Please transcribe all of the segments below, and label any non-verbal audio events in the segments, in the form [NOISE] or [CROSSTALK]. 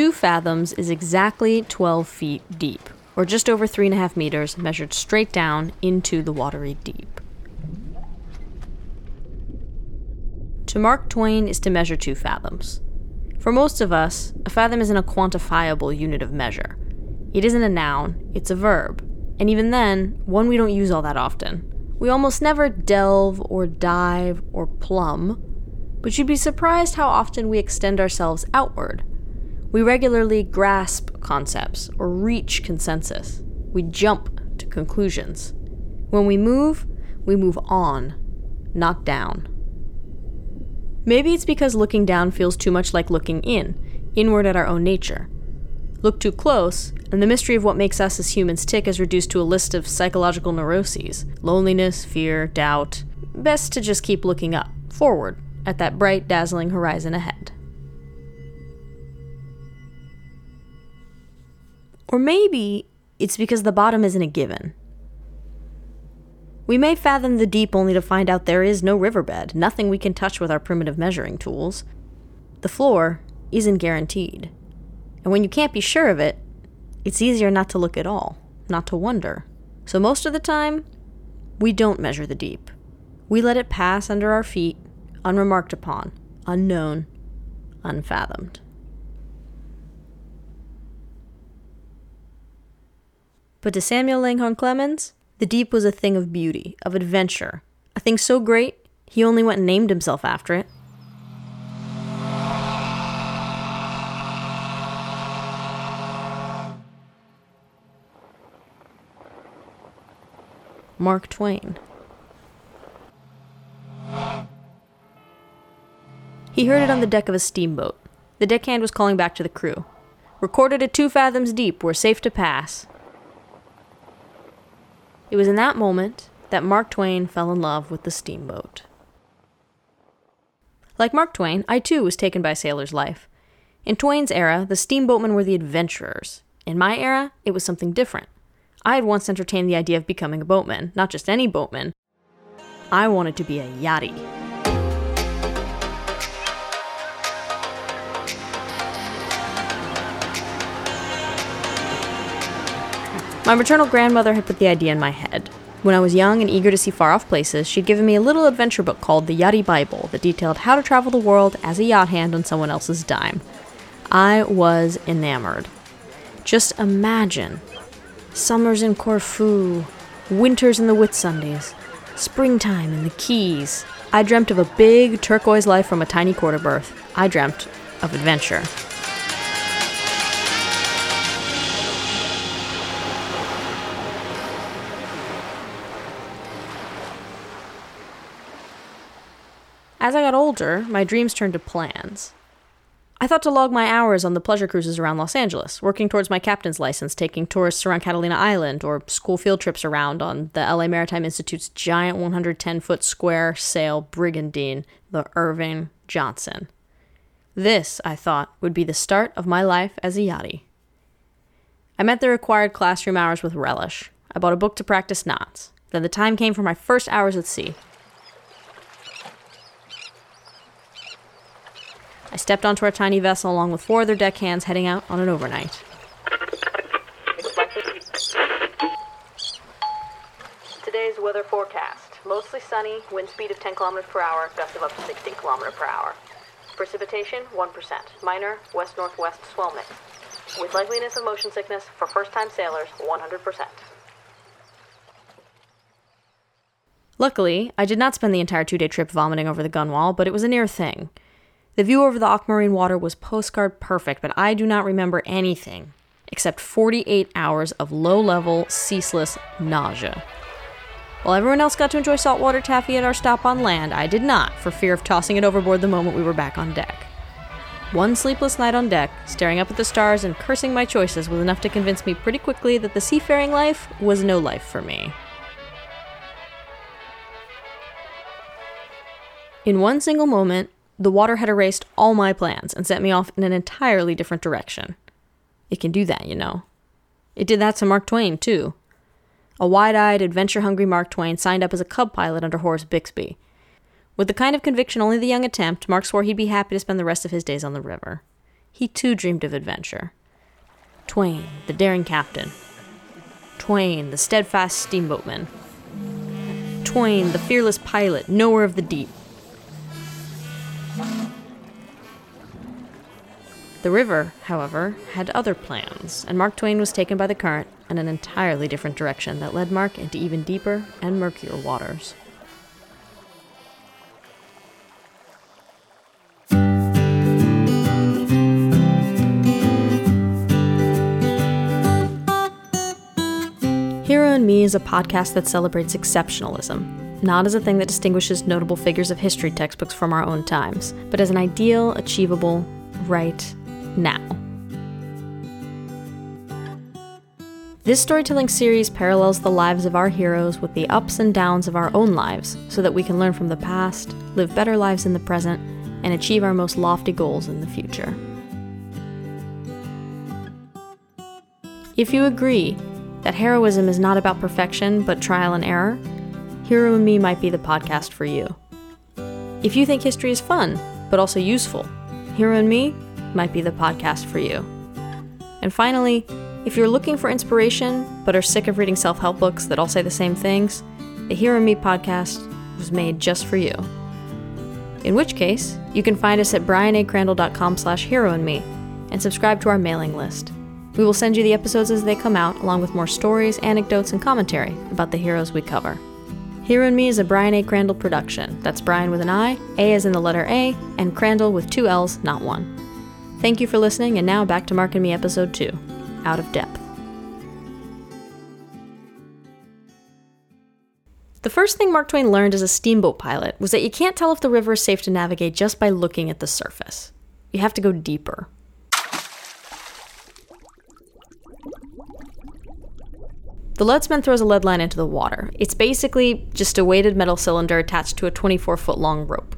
two fathoms is exactly 12 feet deep, or just over three and a half meters measured straight down into the watery deep. To mark Twain is to measure two fathoms. For most of us, a fathom isn't a quantifiable unit of measure. It isn't a noun, it's a verb. And even then, one we don't use all that often. We almost never delve or dive or plumb, but you'd be surprised how often we extend ourselves outward. We regularly grasp concepts or reach consensus. We jump to conclusions. When we move, we move on, not down. Maybe it's because looking down feels too much like looking in, inward at our own nature. Look too close, and the mystery of what makes us as humans tick is reduced to a list of psychological neuroses loneliness, fear, doubt. Best to just keep looking up, forward, at that bright, dazzling horizon ahead. Or maybe it's because the bottom isn't a given. We may fathom the deep only to find out there is no riverbed, nothing we can touch with our primitive measuring tools. The floor isn't guaranteed. And when you can't be sure of it, it's easier not to look at all, not to wonder. So most of the time, we don't measure the deep. We let it pass under our feet, unremarked upon, unknown, unfathomed. But to Samuel Langhorne Clemens, the deep was a thing of beauty, of adventure, a thing so great he only went and named himself after it. Mark Twain. He heard it on the deck of a steamboat. The deckhand was calling back to the crew. Recorded at two fathoms deep, we're safe to pass. It was in that moment that Mark Twain fell in love with the steamboat. Like Mark Twain, I too was taken by sailor's life. In Twain's era, the steamboatmen were the adventurers. In my era, it was something different. I had once entertained the idea of becoming a boatman, not just any boatman. I wanted to be a yachty. My maternal grandmother had put the idea in my head. When I was young and eager to see far off places, she'd given me a little adventure book called The Yachty Bible that detailed how to travel the world as a yacht hand on someone else's dime. I was enamored. Just imagine summers in Corfu, winters in the Whitsundays, springtime in the Keys. I dreamt of a big turquoise life from a tiny quarter berth. I dreamt of adventure. As I got older, my dreams turned to plans. I thought to log my hours on the pleasure cruises around Los Angeles, working towards my captain's license, taking tourists around Catalina Island, or school field trips around on the LA Maritime Institute's giant 110 foot square sail brigantine, the Irving Johnson. This, I thought, would be the start of my life as a yachty. I met the required classroom hours with relish. I bought a book to practice knots. Then the time came for my first hours at sea. Stepped onto our tiny vessel along with four other deckhands heading out on an overnight. Today's weather forecast. Mostly sunny, wind speed of 10 kilometers per hour, gust of up to 16 kilometers per hour. Precipitation, 1%. Minor, west-northwest swell mix. With likeliness of motion sickness for first-time sailors, 100%. Luckily, I did not spend the entire two day trip vomiting over the gunwale, but it was a near thing. The view over the aquamarine water was postcard perfect, but I do not remember anything except 48 hours of low level, ceaseless nausea. While everyone else got to enjoy saltwater taffy at our stop on land, I did not, for fear of tossing it overboard the moment we were back on deck. One sleepless night on deck, staring up at the stars and cursing my choices, was enough to convince me pretty quickly that the seafaring life was no life for me. In one single moment, the water had erased all my plans and sent me off in an entirely different direction. It can do that, you know. It did that to Mark Twain, too. A wide eyed, adventure hungry Mark Twain signed up as a cub pilot under Horace Bixby. With the kind of conviction only the young attempt, Mark swore he'd be happy to spend the rest of his days on the river. he too dreamed of adventure. Twain, the daring captain. Twain, the steadfast steamboatman. Twain, the fearless pilot, knower of the deep. The river, however, had other plans, and Mark Twain was taken by the current in an entirely different direction that led Mark into even deeper and murkier waters. Hero and Me is a podcast that celebrates exceptionalism, not as a thing that distinguishes notable figures of history textbooks from our own times, but as an ideal, achievable, right now. This storytelling series parallels the lives of our heroes with the ups and downs of our own lives so that we can learn from the past, live better lives in the present, and achieve our most lofty goals in the future. If you agree that heroism is not about perfection but trial and error, Hero and Me might be the podcast for you. If you think history is fun but also useful, Hero and Me might be the podcast for you. And finally, if you're looking for inspiration but are sick of reading self help books that all say the same things, the Hero and Me podcast was made just for you. In which case, you can find us at brianacrandall.com slash hero and me and subscribe to our mailing list. We will send you the episodes as they come out, along with more stories, anecdotes, and commentary about the heroes we cover. Hero and Me is a Brian A. Crandall production. That's Brian with an I, A is in the letter A, and Crandall with two L's, not one. Thank you for listening, and now back to Mark and Me episode 2 Out of Depth. The first thing Mark Twain learned as a steamboat pilot was that you can't tell if the river is safe to navigate just by looking at the surface. You have to go deeper. The leadsman throws a lead line into the water. It's basically just a weighted metal cylinder attached to a 24 foot long rope.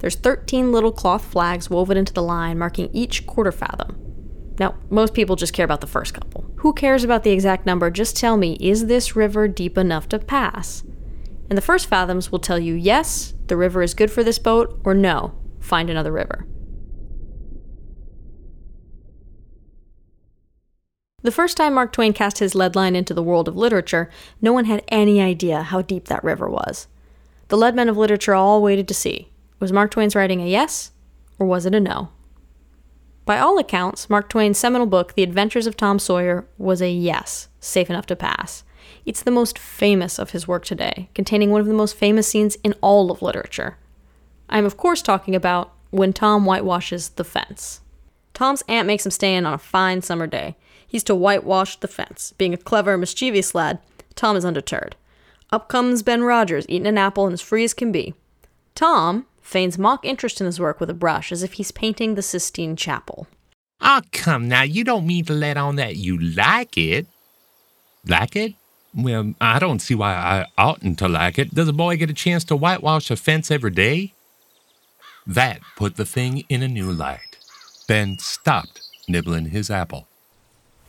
There's 13 little cloth flags woven into the line, marking each quarter fathom. Now, most people just care about the first couple. Who cares about the exact number? Just tell me, is this river deep enough to pass? And the first fathoms will tell you yes, the river is good for this boat, or no, find another river. The first time Mark Twain cast his lead line into the world of literature, no one had any idea how deep that river was. The leadmen of literature all waited to see. Was Mark Twain's writing a yes, or was it a no? By all accounts, Mark Twain's seminal book, The Adventures of Tom Sawyer, was a yes, safe enough to pass. It's the most famous of his work today, containing one of the most famous scenes in all of literature. I'm, of course, talking about when Tom whitewashes the fence. Tom's aunt makes him stay in on a fine summer day. He's to whitewash the fence. Being a clever, mischievous lad, Tom is undeterred. Up comes Ben Rogers, eating an apple and as free as can be. Tom feigns mock interest in his work with a brush, as if he's painting the Sistine Chapel. Oh, come now, you don't mean to let on that you like it. Like it? Well, I don't see why I oughtn't to like it. Does a boy get a chance to whitewash a fence every day? That put the thing in a new light. Ben stopped nibbling his apple.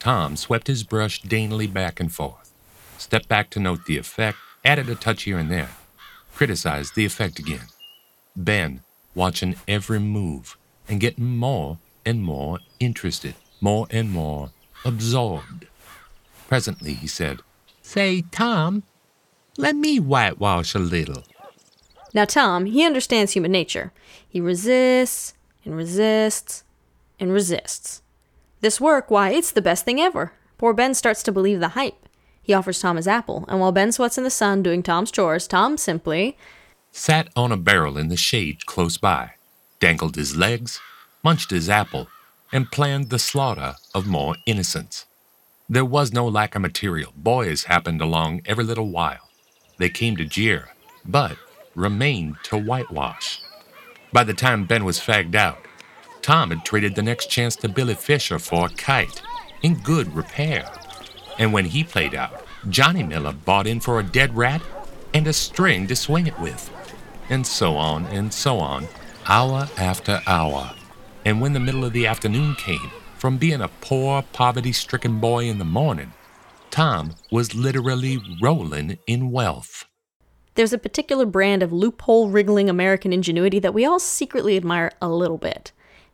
Tom swept his brush daintily back and forth, stepped back to note the effect, added a touch here and there, criticized the effect again. Ben watching every move and getting more and more interested, more and more absorbed. Presently he said, Say, Tom, let me whitewash a little. Now, Tom, he understands human nature. He resists and resists and resists. This work, why, it's the best thing ever. Poor Ben starts to believe the hype. He offers Tom his apple, and while Ben sweats in the sun doing Tom's chores, Tom simply sat on a barrel in the shade close by, dangled his legs, munched his apple, and planned the slaughter of more innocents. There was no lack of material. Boys happened along every little while. They came to jeer, but remained to whitewash. By the time Ben was fagged out, Tom had traded the next chance to Billy Fisher for a kite in good repair. And when he played out, Johnny Miller bought in for a dead rat and a string to swing it with. And so on and so on, hour after hour. And when the middle of the afternoon came, from being a poor, poverty stricken boy in the morning, Tom was literally rolling in wealth. There's a particular brand of loophole wriggling American ingenuity that we all secretly admire a little bit.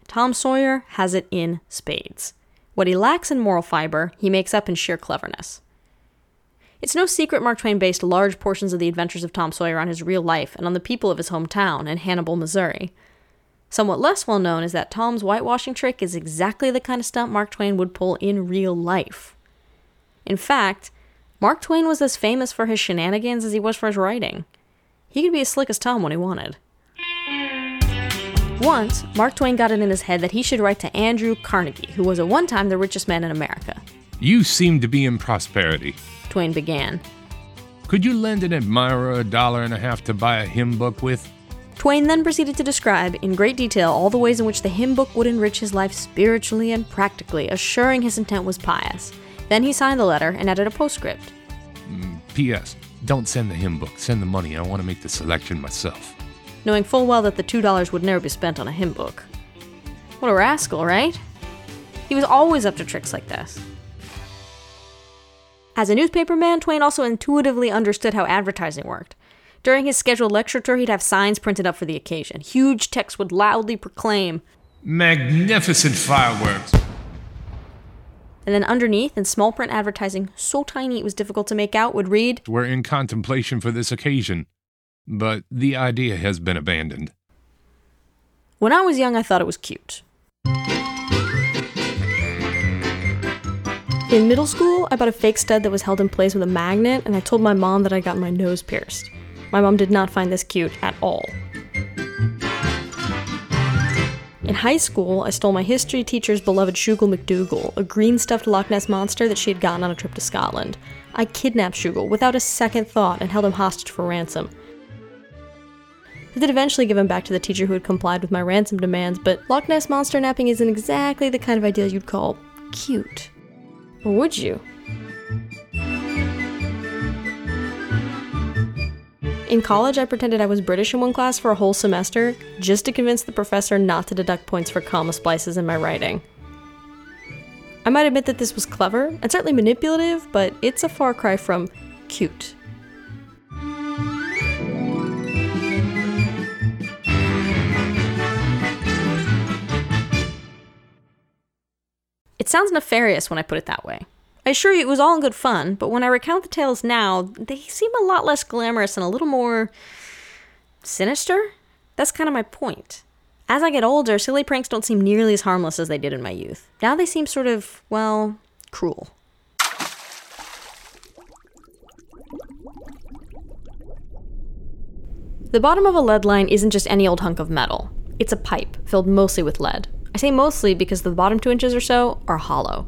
Tom Sawyer has it in spades. What he lacks in moral fiber, he makes up in sheer cleverness. It's no secret Mark Twain based large portions of the adventures of Tom Sawyer on his real life and on the people of his hometown in Hannibal, Missouri. Somewhat less well known is that Tom's whitewashing trick is exactly the kind of stunt Mark Twain would pull in real life. In fact, Mark Twain was as famous for his shenanigans as he was for his writing. He could be as slick as Tom when he wanted. Once, Mark Twain got it in his head that he should write to Andrew Carnegie, who was at one time the richest man in America. You seem to be in prosperity. Twain began. Could you lend an admirer a dollar and a half to buy a hymn book with? Twain then proceeded to describe in great detail all the ways in which the hymn book would enrich his life spiritually and practically, assuring his intent was pious. Then he signed the letter and added a postscript. Mm, P.S. Don't send the hymn book. Send the money. I want to make the selection myself. Knowing full well that the $2 would never be spent on a hymn book. What a rascal, right? He was always up to tricks like this. As a newspaperman, Twain also intuitively understood how advertising worked. During his scheduled lecture tour, he'd have signs printed up for the occasion. Huge text would loudly proclaim, Magnificent fireworks. and then underneath, in small print advertising so tiny it was difficult to make out, would read, We're in contemplation for this occasion, but the idea has been abandoned. When I was young, I thought it was cute. In middle school, I bought a fake stud that was held in place with a magnet, and I told my mom that I got my nose pierced. My mom did not find this cute at all. In high school, I stole my history teacher's beloved Shugel McDougal, a green stuffed Loch Ness monster that she had gotten on a trip to Scotland. I kidnapped Shugel without a second thought and held him hostage for ransom. Did eventually give him back to the teacher who had complied with my ransom demands, but Loch Ness monster napping isn't exactly the kind of idea you'd call cute. Or would you? In college, I pretended I was British in one class for a whole semester just to convince the professor not to deduct points for comma splices in my writing. I might admit that this was clever and certainly manipulative, but it's a far cry from cute. Sounds nefarious when I put it that way. I assure you it was all in good fun, but when I recount the tales now, they seem a lot less glamorous and a little more sinister. That's kind of my point. As I get older, silly pranks don't seem nearly as harmless as they did in my youth. Now they seem sort of, well, cruel. The bottom of a lead line isn't just any old hunk of metal. It's a pipe filled mostly with lead. I say mostly because the bottom two inches or so are hollow.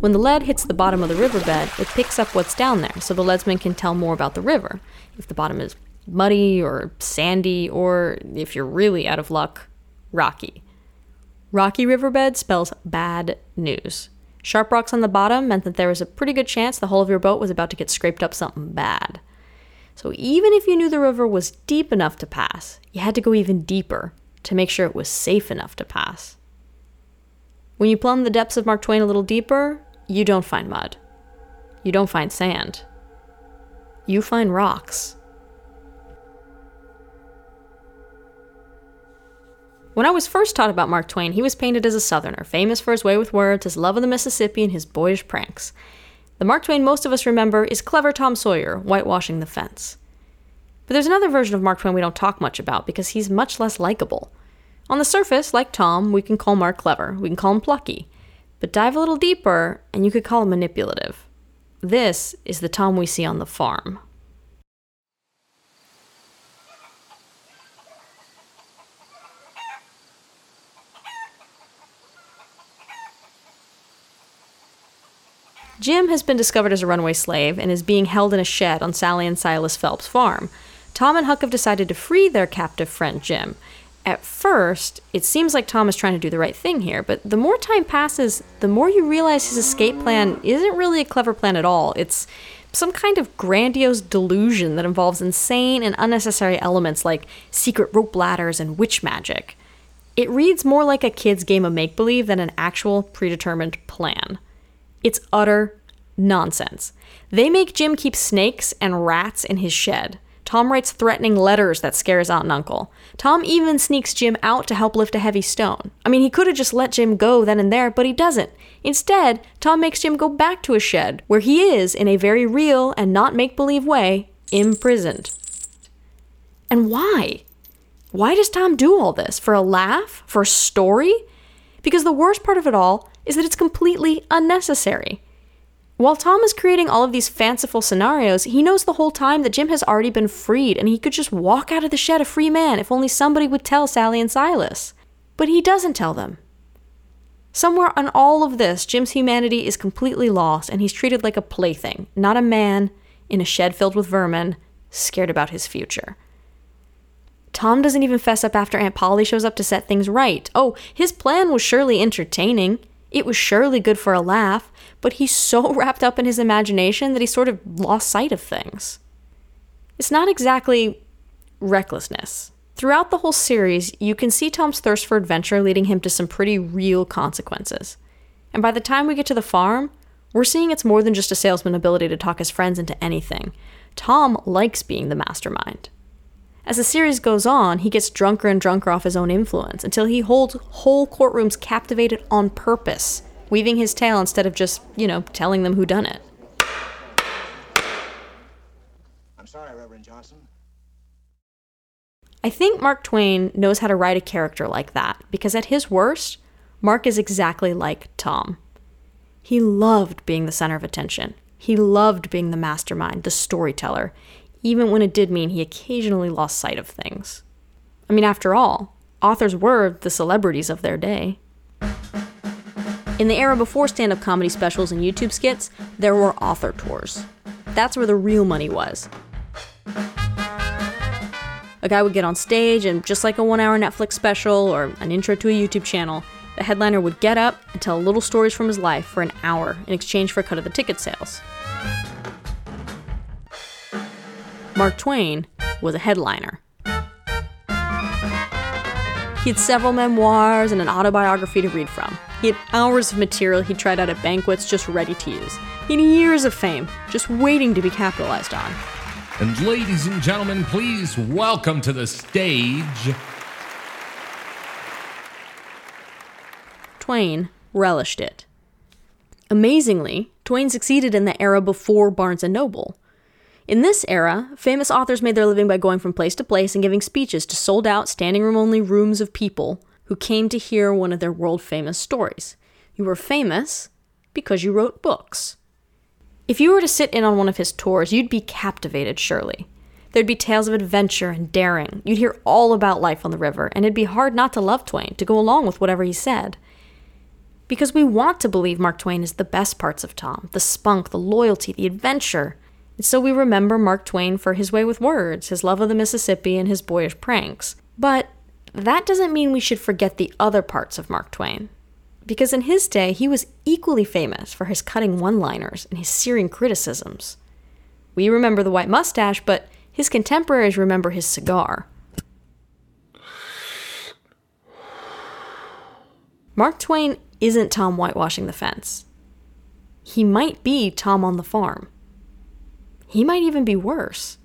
When the lead hits the bottom of the riverbed, it picks up what's down there, so the leadsman can tell more about the river. If the bottom is muddy or sandy, or if you're really out of luck, rocky. Rocky riverbed spells bad news. Sharp rocks on the bottom meant that there was a pretty good chance the hull of your boat was about to get scraped up something bad. So even if you knew the river was deep enough to pass, you had to go even deeper to make sure it was safe enough to pass. When you plumb the depths of Mark Twain a little deeper, you don't find mud. You don't find sand. You find rocks. When I was first taught about Mark Twain, he was painted as a Southerner, famous for his way with words, his love of the Mississippi, and his boyish pranks. The Mark Twain most of us remember is clever Tom Sawyer, whitewashing the fence. But there's another version of Mark Twain we don't talk much about because he's much less likable. On the surface, like Tom, we can call Mark clever, we can call him plucky. But dive a little deeper, and you could call him manipulative. This is the Tom we see on the farm. Jim has been discovered as a runaway slave and is being held in a shed on Sally and Silas Phelps' farm. Tom and Huck have decided to free their captive friend Jim. At first, it seems like Tom is trying to do the right thing here, but the more time passes, the more you realize his escape plan isn't really a clever plan at all. It's some kind of grandiose delusion that involves insane and unnecessary elements like secret rope ladders and witch magic. It reads more like a kid's game of make believe than an actual predetermined plan. It's utter nonsense. They make Jim keep snakes and rats in his shed. Tom writes threatening letters that scares aunt and uncle. Tom even sneaks Jim out to help lift a heavy stone. I mean, he could have just let Jim go then and there, but he doesn't. Instead, Tom makes Jim go back to his shed, where he is, in a very real and not make believe way, imprisoned. And why? Why does Tom do all this? For a laugh? For a story? Because the worst part of it all is that it's completely unnecessary. While Tom is creating all of these fanciful scenarios, he knows the whole time that Jim has already been freed and he could just walk out of the shed a free man if only somebody would tell Sally and Silas. But he doesn't tell them. Somewhere on all of this, Jim's humanity is completely lost and he's treated like a plaything, not a man in a shed filled with vermin, scared about his future. Tom doesn't even fess up after Aunt Polly shows up to set things right. Oh, his plan was surely entertaining. It was surely good for a laugh, but he's so [LAUGHS] wrapped up in his imagination that he sort of lost sight of things. It's not exactly recklessness. Throughout the whole series, you can see Tom's thirst for adventure leading him to some pretty real consequences. And by the time we get to the farm, we're seeing it's more than just a salesman's ability to talk his friends into anything. Tom likes being the mastermind. As the series goes on, he gets drunker and drunker off his own influence until he holds whole courtrooms captivated on purpose, weaving his tale instead of just, you know, telling them who done it. I'm sorry, Reverend Johnson. I think Mark Twain knows how to write a character like that because at his worst, Mark is exactly like Tom. He loved being the center of attention. He loved being the mastermind, the storyteller even when it did mean he occasionally lost sight of things. I mean, after all, authors were the celebrities of their day. In the era before stand up comedy specials and YouTube skits, there were author tours. That's where the real money was. A guy would get on stage, and just like a one hour Netflix special or an intro to a YouTube channel, the headliner would get up and tell little stories from his life for an hour in exchange for a cut of the ticket sales. Mark Twain was a headliner. He had several memoirs and an autobiography to read from. He had hours of material he tried out at banquets just ready to use. He had years of fame just waiting to be capitalized on. And ladies and gentlemen, please welcome to the stage. Twain relished it. Amazingly, Twain succeeded in the era before Barnes and Noble. In this era, famous authors made their living by going from place to place and giving speeches to sold out, standing room only rooms of people who came to hear one of their world famous stories. You were famous because you wrote books. If you were to sit in on one of his tours, you'd be captivated, surely. There'd be tales of adventure and daring. You'd hear all about life on the river, and it'd be hard not to love Twain, to go along with whatever he said. Because we want to believe Mark Twain is the best parts of Tom the spunk, the loyalty, the adventure. So we remember Mark Twain for his way with words, his love of the Mississippi, and his boyish pranks. But that doesn't mean we should forget the other parts of Mark Twain. Because in his day, he was equally famous for his cutting one liners and his searing criticisms. We remember the white mustache, but his contemporaries remember his cigar. Mark Twain isn't Tom whitewashing the fence. He might be Tom on the farm. He might even be worse.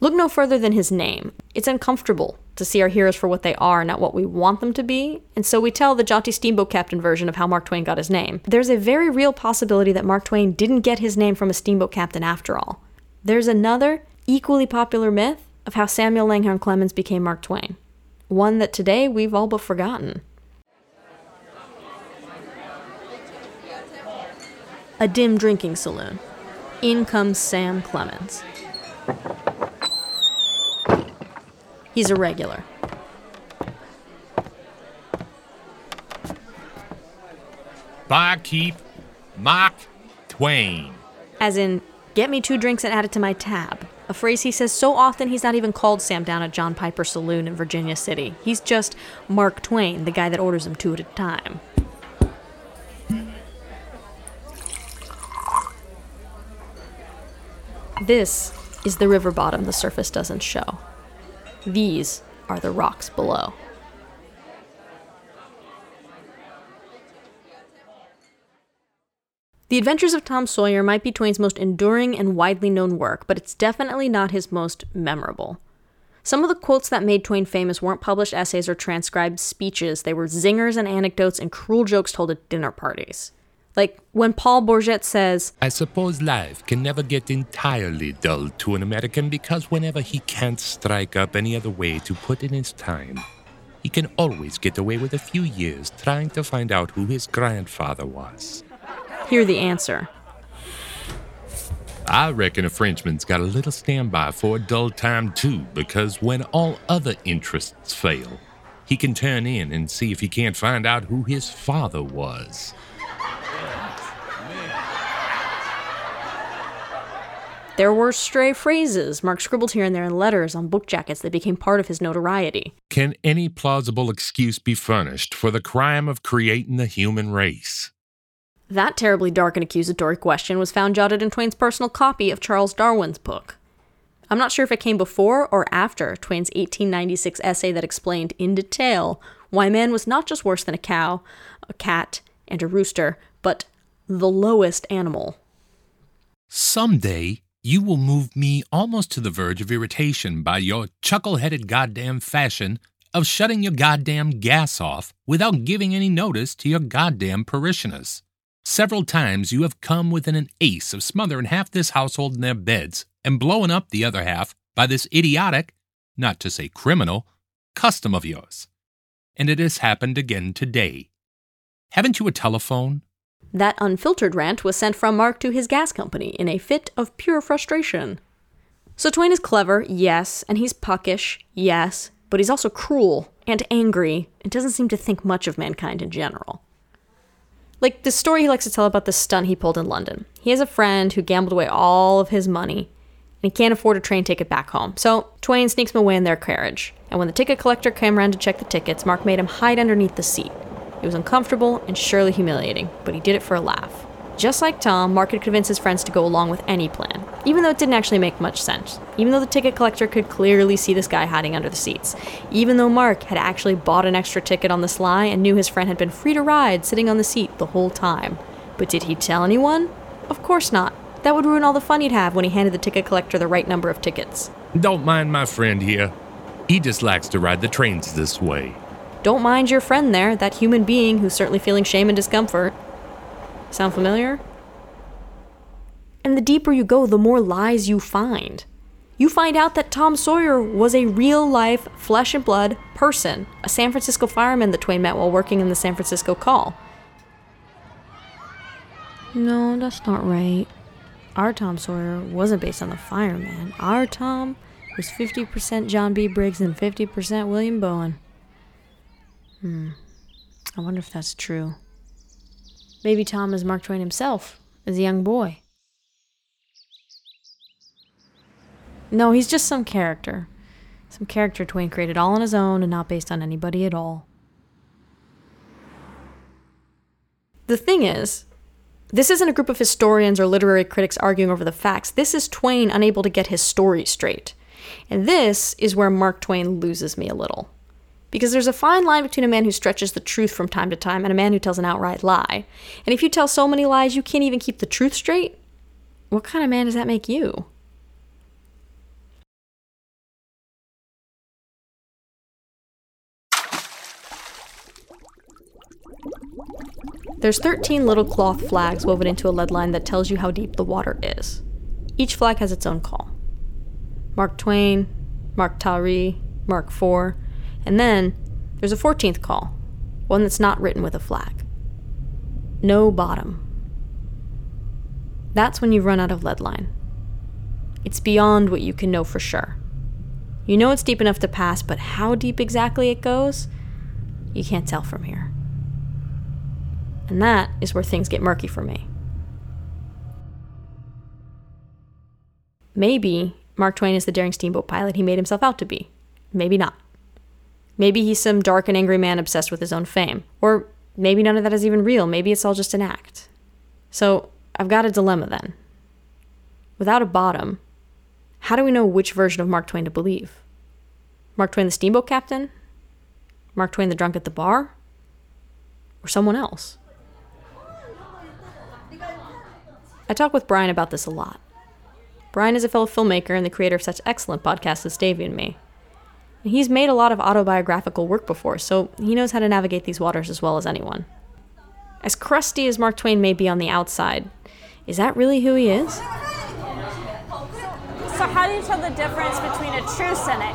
Look no further than his name. It's uncomfortable to see our heroes for what they are, not what we want them to be, and so we tell the jaunty steamboat captain version of how Mark Twain got his name. There's a very real possibility that Mark Twain didn't get his name from a steamboat captain after all. There's another, equally popular myth of how Samuel Langhorne Clemens became Mark Twain, one that today we've all but forgotten. A dim drinking saloon. In comes Sam Clemens. He's a regular. Barkeep Mark Twain. As in, get me two drinks and add it to my tab. A phrase he says so often he's not even called Sam down at John Piper Saloon in Virginia City. He's just Mark Twain, the guy that orders them two at a time. This is the river bottom the surface doesn't show. These are the rocks below. The Adventures of Tom Sawyer might be Twain's most enduring and widely known work, but it's definitely not his most memorable. Some of the quotes that made Twain famous weren't published essays or transcribed speeches, they were zingers and anecdotes and cruel jokes told at dinner parties. Like when Paul Bourget says, I suppose life can never get entirely dull to an American because whenever he can't strike up any other way to put in his time, he can always get away with a few years trying to find out who his grandfather was. Hear the answer. I reckon a Frenchman's got a little standby for a dull time too, because when all other interests fail, he can turn in and see if he can't find out who his father was. There were stray phrases Mark scribbled here and there in letters on book jackets that became part of his notoriety. Can any plausible excuse be furnished for the crime of creating the human race? That terribly dark and accusatory question was found jotted in Twain's personal copy of Charles Darwin's book. I'm not sure if it came before or after Twain's 1896 essay that explained in detail why man was not just worse than a cow, a cat, and a rooster, but the lowest animal. Someday, you will move me almost to the verge of irritation by your chuckle headed goddamn fashion of shutting your goddamn gas off without giving any notice to your goddamn parishioners. Several times you have come within an ace of smothering half this household in their beds and blowing up the other half by this idiotic, not to say criminal, custom of yours. And it has happened again today. Haven't you a telephone? That unfiltered rant was sent from Mark to his gas company in a fit of pure frustration. So Twain is clever, yes, and he's puckish, yes, but he's also cruel and angry and doesn't seem to think much of mankind in general. Like the story he likes to tell about the stunt he pulled in London. He has a friend who gambled away all of his money and he can't afford a train ticket back home. So Twain sneaks him away in their carriage. And when the ticket collector came around to check the tickets, Mark made him hide underneath the seat. It was uncomfortable and surely humiliating, but he did it for a laugh. Just like Tom, Mark could convince his friends to go along with any plan, even though it didn't actually make much sense. Even though the ticket collector could clearly see this guy hiding under the seats. Even though Mark had actually bought an extra ticket on the sly and knew his friend had been free to ride sitting on the seat the whole time. But did he tell anyone? Of course not. That would ruin all the fun he'd have when he handed the ticket collector the right number of tickets. Don't mind my friend here. He just likes to ride the trains this way. Don't mind your friend there, that human being who's certainly feeling shame and discomfort. Sound familiar? And the deeper you go, the more lies you find. You find out that Tom Sawyer was a real life, flesh and blood person, a San Francisco fireman that Twain met while working in the San Francisco Call. No, that's not right. Our Tom Sawyer wasn't based on the fireman. Our Tom was 50% John B. Briggs and 50% William Bowen. Hmm. I wonder if that's true. Maybe Tom is Mark Twain himself as a young boy. No, he's just some character. Some character Twain created all on his own and not based on anybody at all. The thing is, this isn't a group of historians or literary critics arguing over the facts. This is Twain unable to get his story straight. And this is where Mark Twain loses me a little. Because there's a fine line between a man who stretches the truth from time to time and a man who tells an outright lie. And if you tell so many lies you can't even keep the truth straight, what kind of man does that make you? There's 13 little cloth flags woven into a lead line that tells you how deep the water is. Each flag has its own call. Mark Twain, Mark Tari, Mark IV, and then there's a 14th call, one that's not written with a flag. No bottom. That's when you've run out of lead line. It's beyond what you can know for sure. You know it's deep enough to pass, but how deep exactly it goes, you can't tell from here. And that is where things get murky for me. Maybe Mark Twain is the daring steamboat pilot he made himself out to be. Maybe not. Maybe he's some dark and angry man obsessed with his own fame. Or maybe none of that is even real. Maybe it's all just an act. So I've got a dilemma then. Without a bottom, how do we know which version of Mark Twain to believe? Mark Twain the steamboat captain? Mark Twain the drunk at the bar? Or someone else? I talk with Brian about this a lot. Brian is a fellow filmmaker and the creator of such excellent podcasts as Davey and Me. And he's made a lot of autobiographical work before, so he knows how to navigate these waters as well as anyone. As crusty as Mark Twain may be on the outside, is that really who he is? So, how do you tell the difference between a true cynic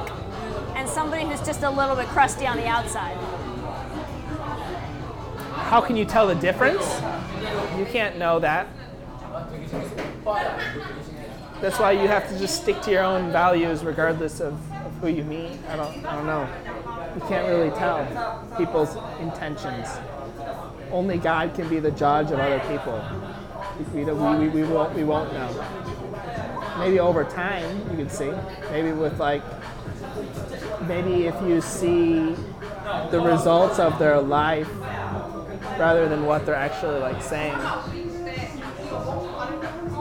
and somebody who's just a little bit crusty on the outside? How can you tell the difference? You can't know that. That's why you have to just stick to your own values regardless of, of who you meet. I don't, I don't know. You can't really tell people's intentions. Only God can be the judge of other people. We, we, we, we, won't, we won't know. Maybe over time you can see. Maybe with like, maybe if you see the results of their life rather than what they're actually like saying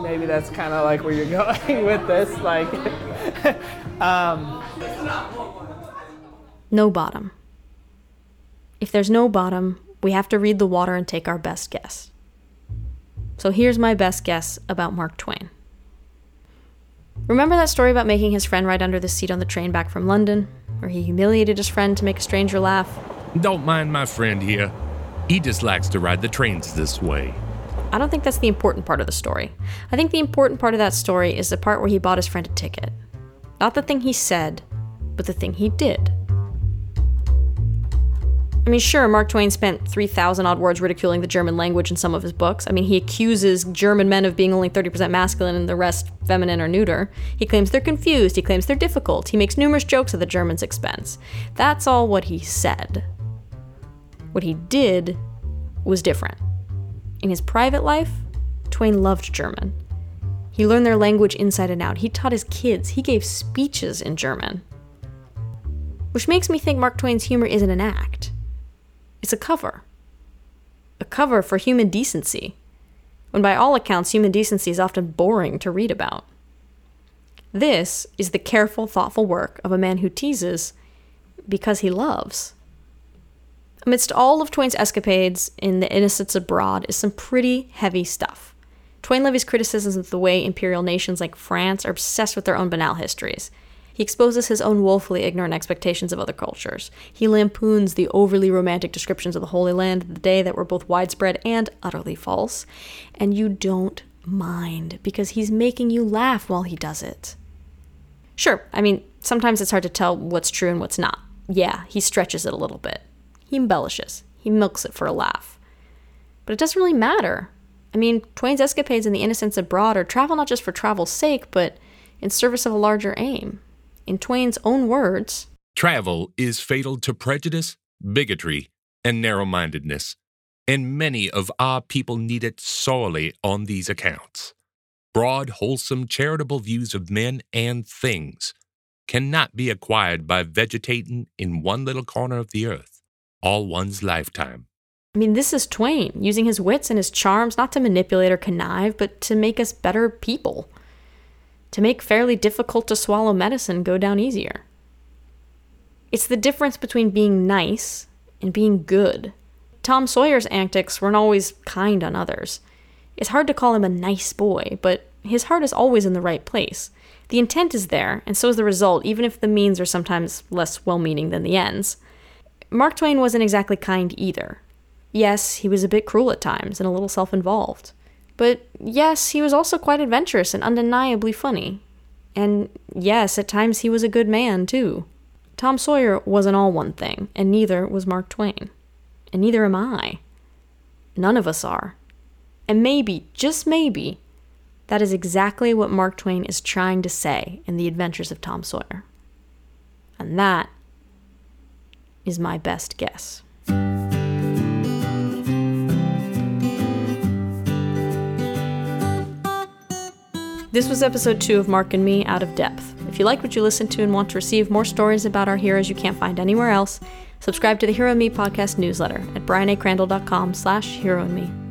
maybe that's kind of like where you're [LAUGHS] going with this. Like, [LAUGHS] um, no bottom. If there's no bottom, we have to read the water and take our best guess. So here's my best guess about Mark Twain. Remember that story about making his friend ride under the seat on the train back from London, where he humiliated his friend to make a stranger laugh? Don't mind my friend here. He just likes to ride the trains this way. I don't think that's the important part of the story. I think the important part of that story is the part where he bought his friend a ticket. Not the thing he said, but the thing he did. I mean, sure, Mark Twain spent 3,000 odd words ridiculing the German language in some of his books. I mean, he accuses German men of being only 30% masculine and the rest feminine or neuter. He claims they're confused, he claims they're difficult, he makes numerous jokes at the Germans' expense. That's all what he said. What he did was different. In his private life, Twain loved German. He learned their language inside and out. He taught his kids. He gave speeches in German. Which makes me think Mark Twain's humor isn't an act, it's a cover. A cover for human decency, when by all accounts, human decency is often boring to read about. This is the careful, thoughtful work of a man who teases because he loves. Amidst all of Twain's escapades in The Innocents Abroad is some pretty heavy stuff. Twain levies criticisms of the way imperial nations like France are obsessed with their own banal histories. He exposes his own woefully ignorant expectations of other cultures. He lampoons the overly romantic descriptions of the Holy Land of the day that were both widespread and utterly false. And you don't mind because he's making you laugh while he does it. Sure, I mean, sometimes it's hard to tell what's true and what's not. Yeah, he stretches it a little bit. He embellishes, he milks it for a laugh. But it doesn't really matter. I mean, Twain's escapades in The Innocents Abroad are travel not just for travel's sake, but in service of a larger aim. In Twain's own words, Travel is fatal to prejudice, bigotry, and narrow mindedness, and many of our people need it sorely on these accounts. Broad, wholesome, charitable views of men and things cannot be acquired by vegetating in one little corner of the earth all one's lifetime. I mean, this is Twain using his wits and his charms not to manipulate or connive, but to make us better people, to make fairly difficult to swallow medicine go down easier. It's the difference between being nice and being good. Tom Sawyer's antics weren't always kind on others. It's hard to call him a nice boy, but his heart is always in the right place. The intent is there, and so is the result, even if the means are sometimes less well meaning than the ends. Mark Twain wasn't exactly kind either. Yes, he was a bit cruel at times and a little self involved. But yes, he was also quite adventurous and undeniably funny. And yes, at times he was a good man, too. Tom Sawyer wasn't all one thing, and neither was Mark Twain. And neither am I. None of us are. And maybe, just maybe, that is exactly what Mark Twain is trying to say in The Adventures of Tom Sawyer. And that is my best guess. This was episode two of Mark and Me Out of Depth. If you like what you listened to and want to receive more stories about our heroes you can't find anywhere else, subscribe to the Hero Me podcast newsletter at brianacrandall.com slash hero and me.